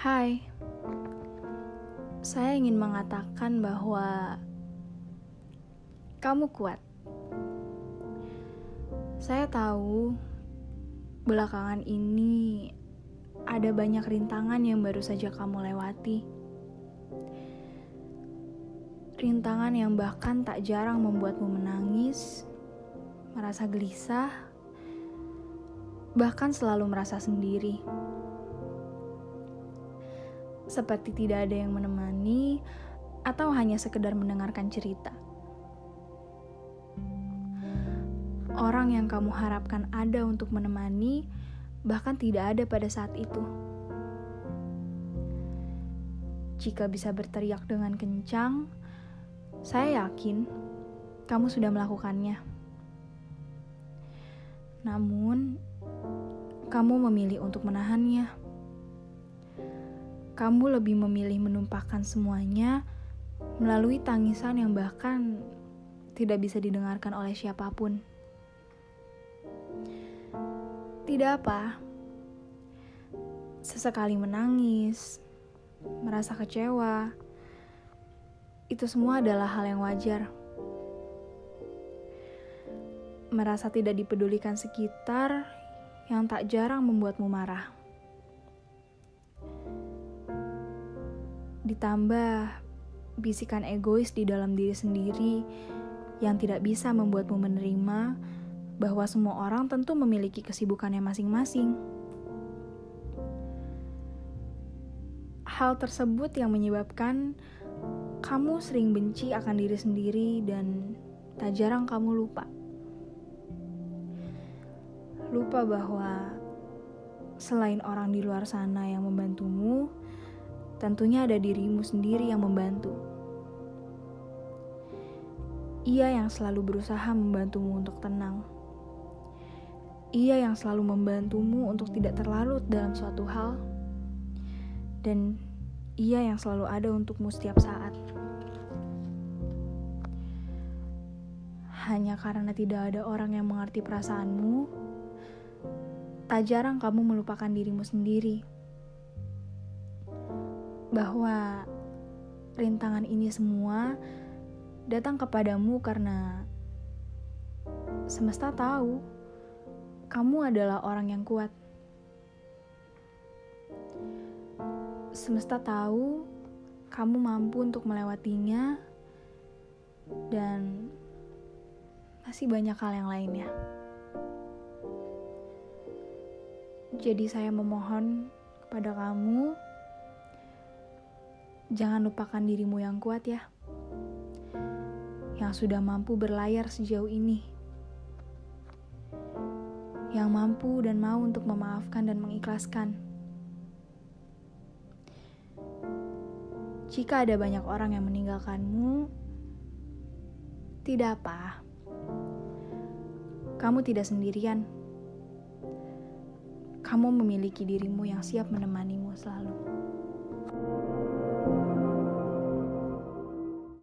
Hai, saya ingin mengatakan bahwa kamu kuat. Saya tahu belakangan ini ada banyak rintangan yang baru saja kamu lewati. Rintangan yang bahkan tak jarang membuatmu menangis, merasa gelisah, bahkan selalu merasa sendiri seperti tidak ada yang menemani atau hanya sekedar mendengarkan cerita. Orang yang kamu harapkan ada untuk menemani bahkan tidak ada pada saat itu. Jika bisa berteriak dengan kencang, saya yakin kamu sudah melakukannya. Namun, kamu memilih untuk menahannya kamu lebih memilih menumpahkan semuanya melalui tangisan yang bahkan tidak bisa didengarkan oleh siapa pun. Tidak apa, sesekali menangis, merasa kecewa, itu semua adalah hal yang wajar. Merasa tidak dipedulikan sekitar yang tak jarang membuatmu marah. Ditambah bisikan egois di dalam diri sendiri yang tidak bisa membuatmu menerima bahwa semua orang tentu memiliki kesibukannya masing-masing. Hal tersebut yang menyebabkan kamu sering benci akan diri sendiri dan tak jarang kamu lupa. Lupa bahwa selain orang di luar sana yang membantumu, tentunya ada dirimu sendiri yang membantu. Ia yang selalu berusaha membantumu untuk tenang. Ia yang selalu membantumu untuk tidak terlarut dalam suatu hal. Dan ia yang selalu ada untukmu setiap saat. Hanya karena tidak ada orang yang mengerti perasaanmu, tak jarang kamu melupakan dirimu sendiri bahwa rintangan ini semua datang kepadamu karena semesta tahu kamu adalah orang yang kuat. Semesta tahu kamu mampu untuk melewatinya dan masih banyak hal yang lainnya. Jadi saya memohon kepada kamu Jangan lupakan dirimu yang kuat ya. Yang sudah mampu berlayar sejauh ini. Yang mampu dan mau untuk memaafkan dan mengikhlaskan. Jika ada banyak orang yang meninggalkanmu, tidak apa. Kamu tidak sendirian. Kamu memiliki dirimu yang siap menemanimu selalu.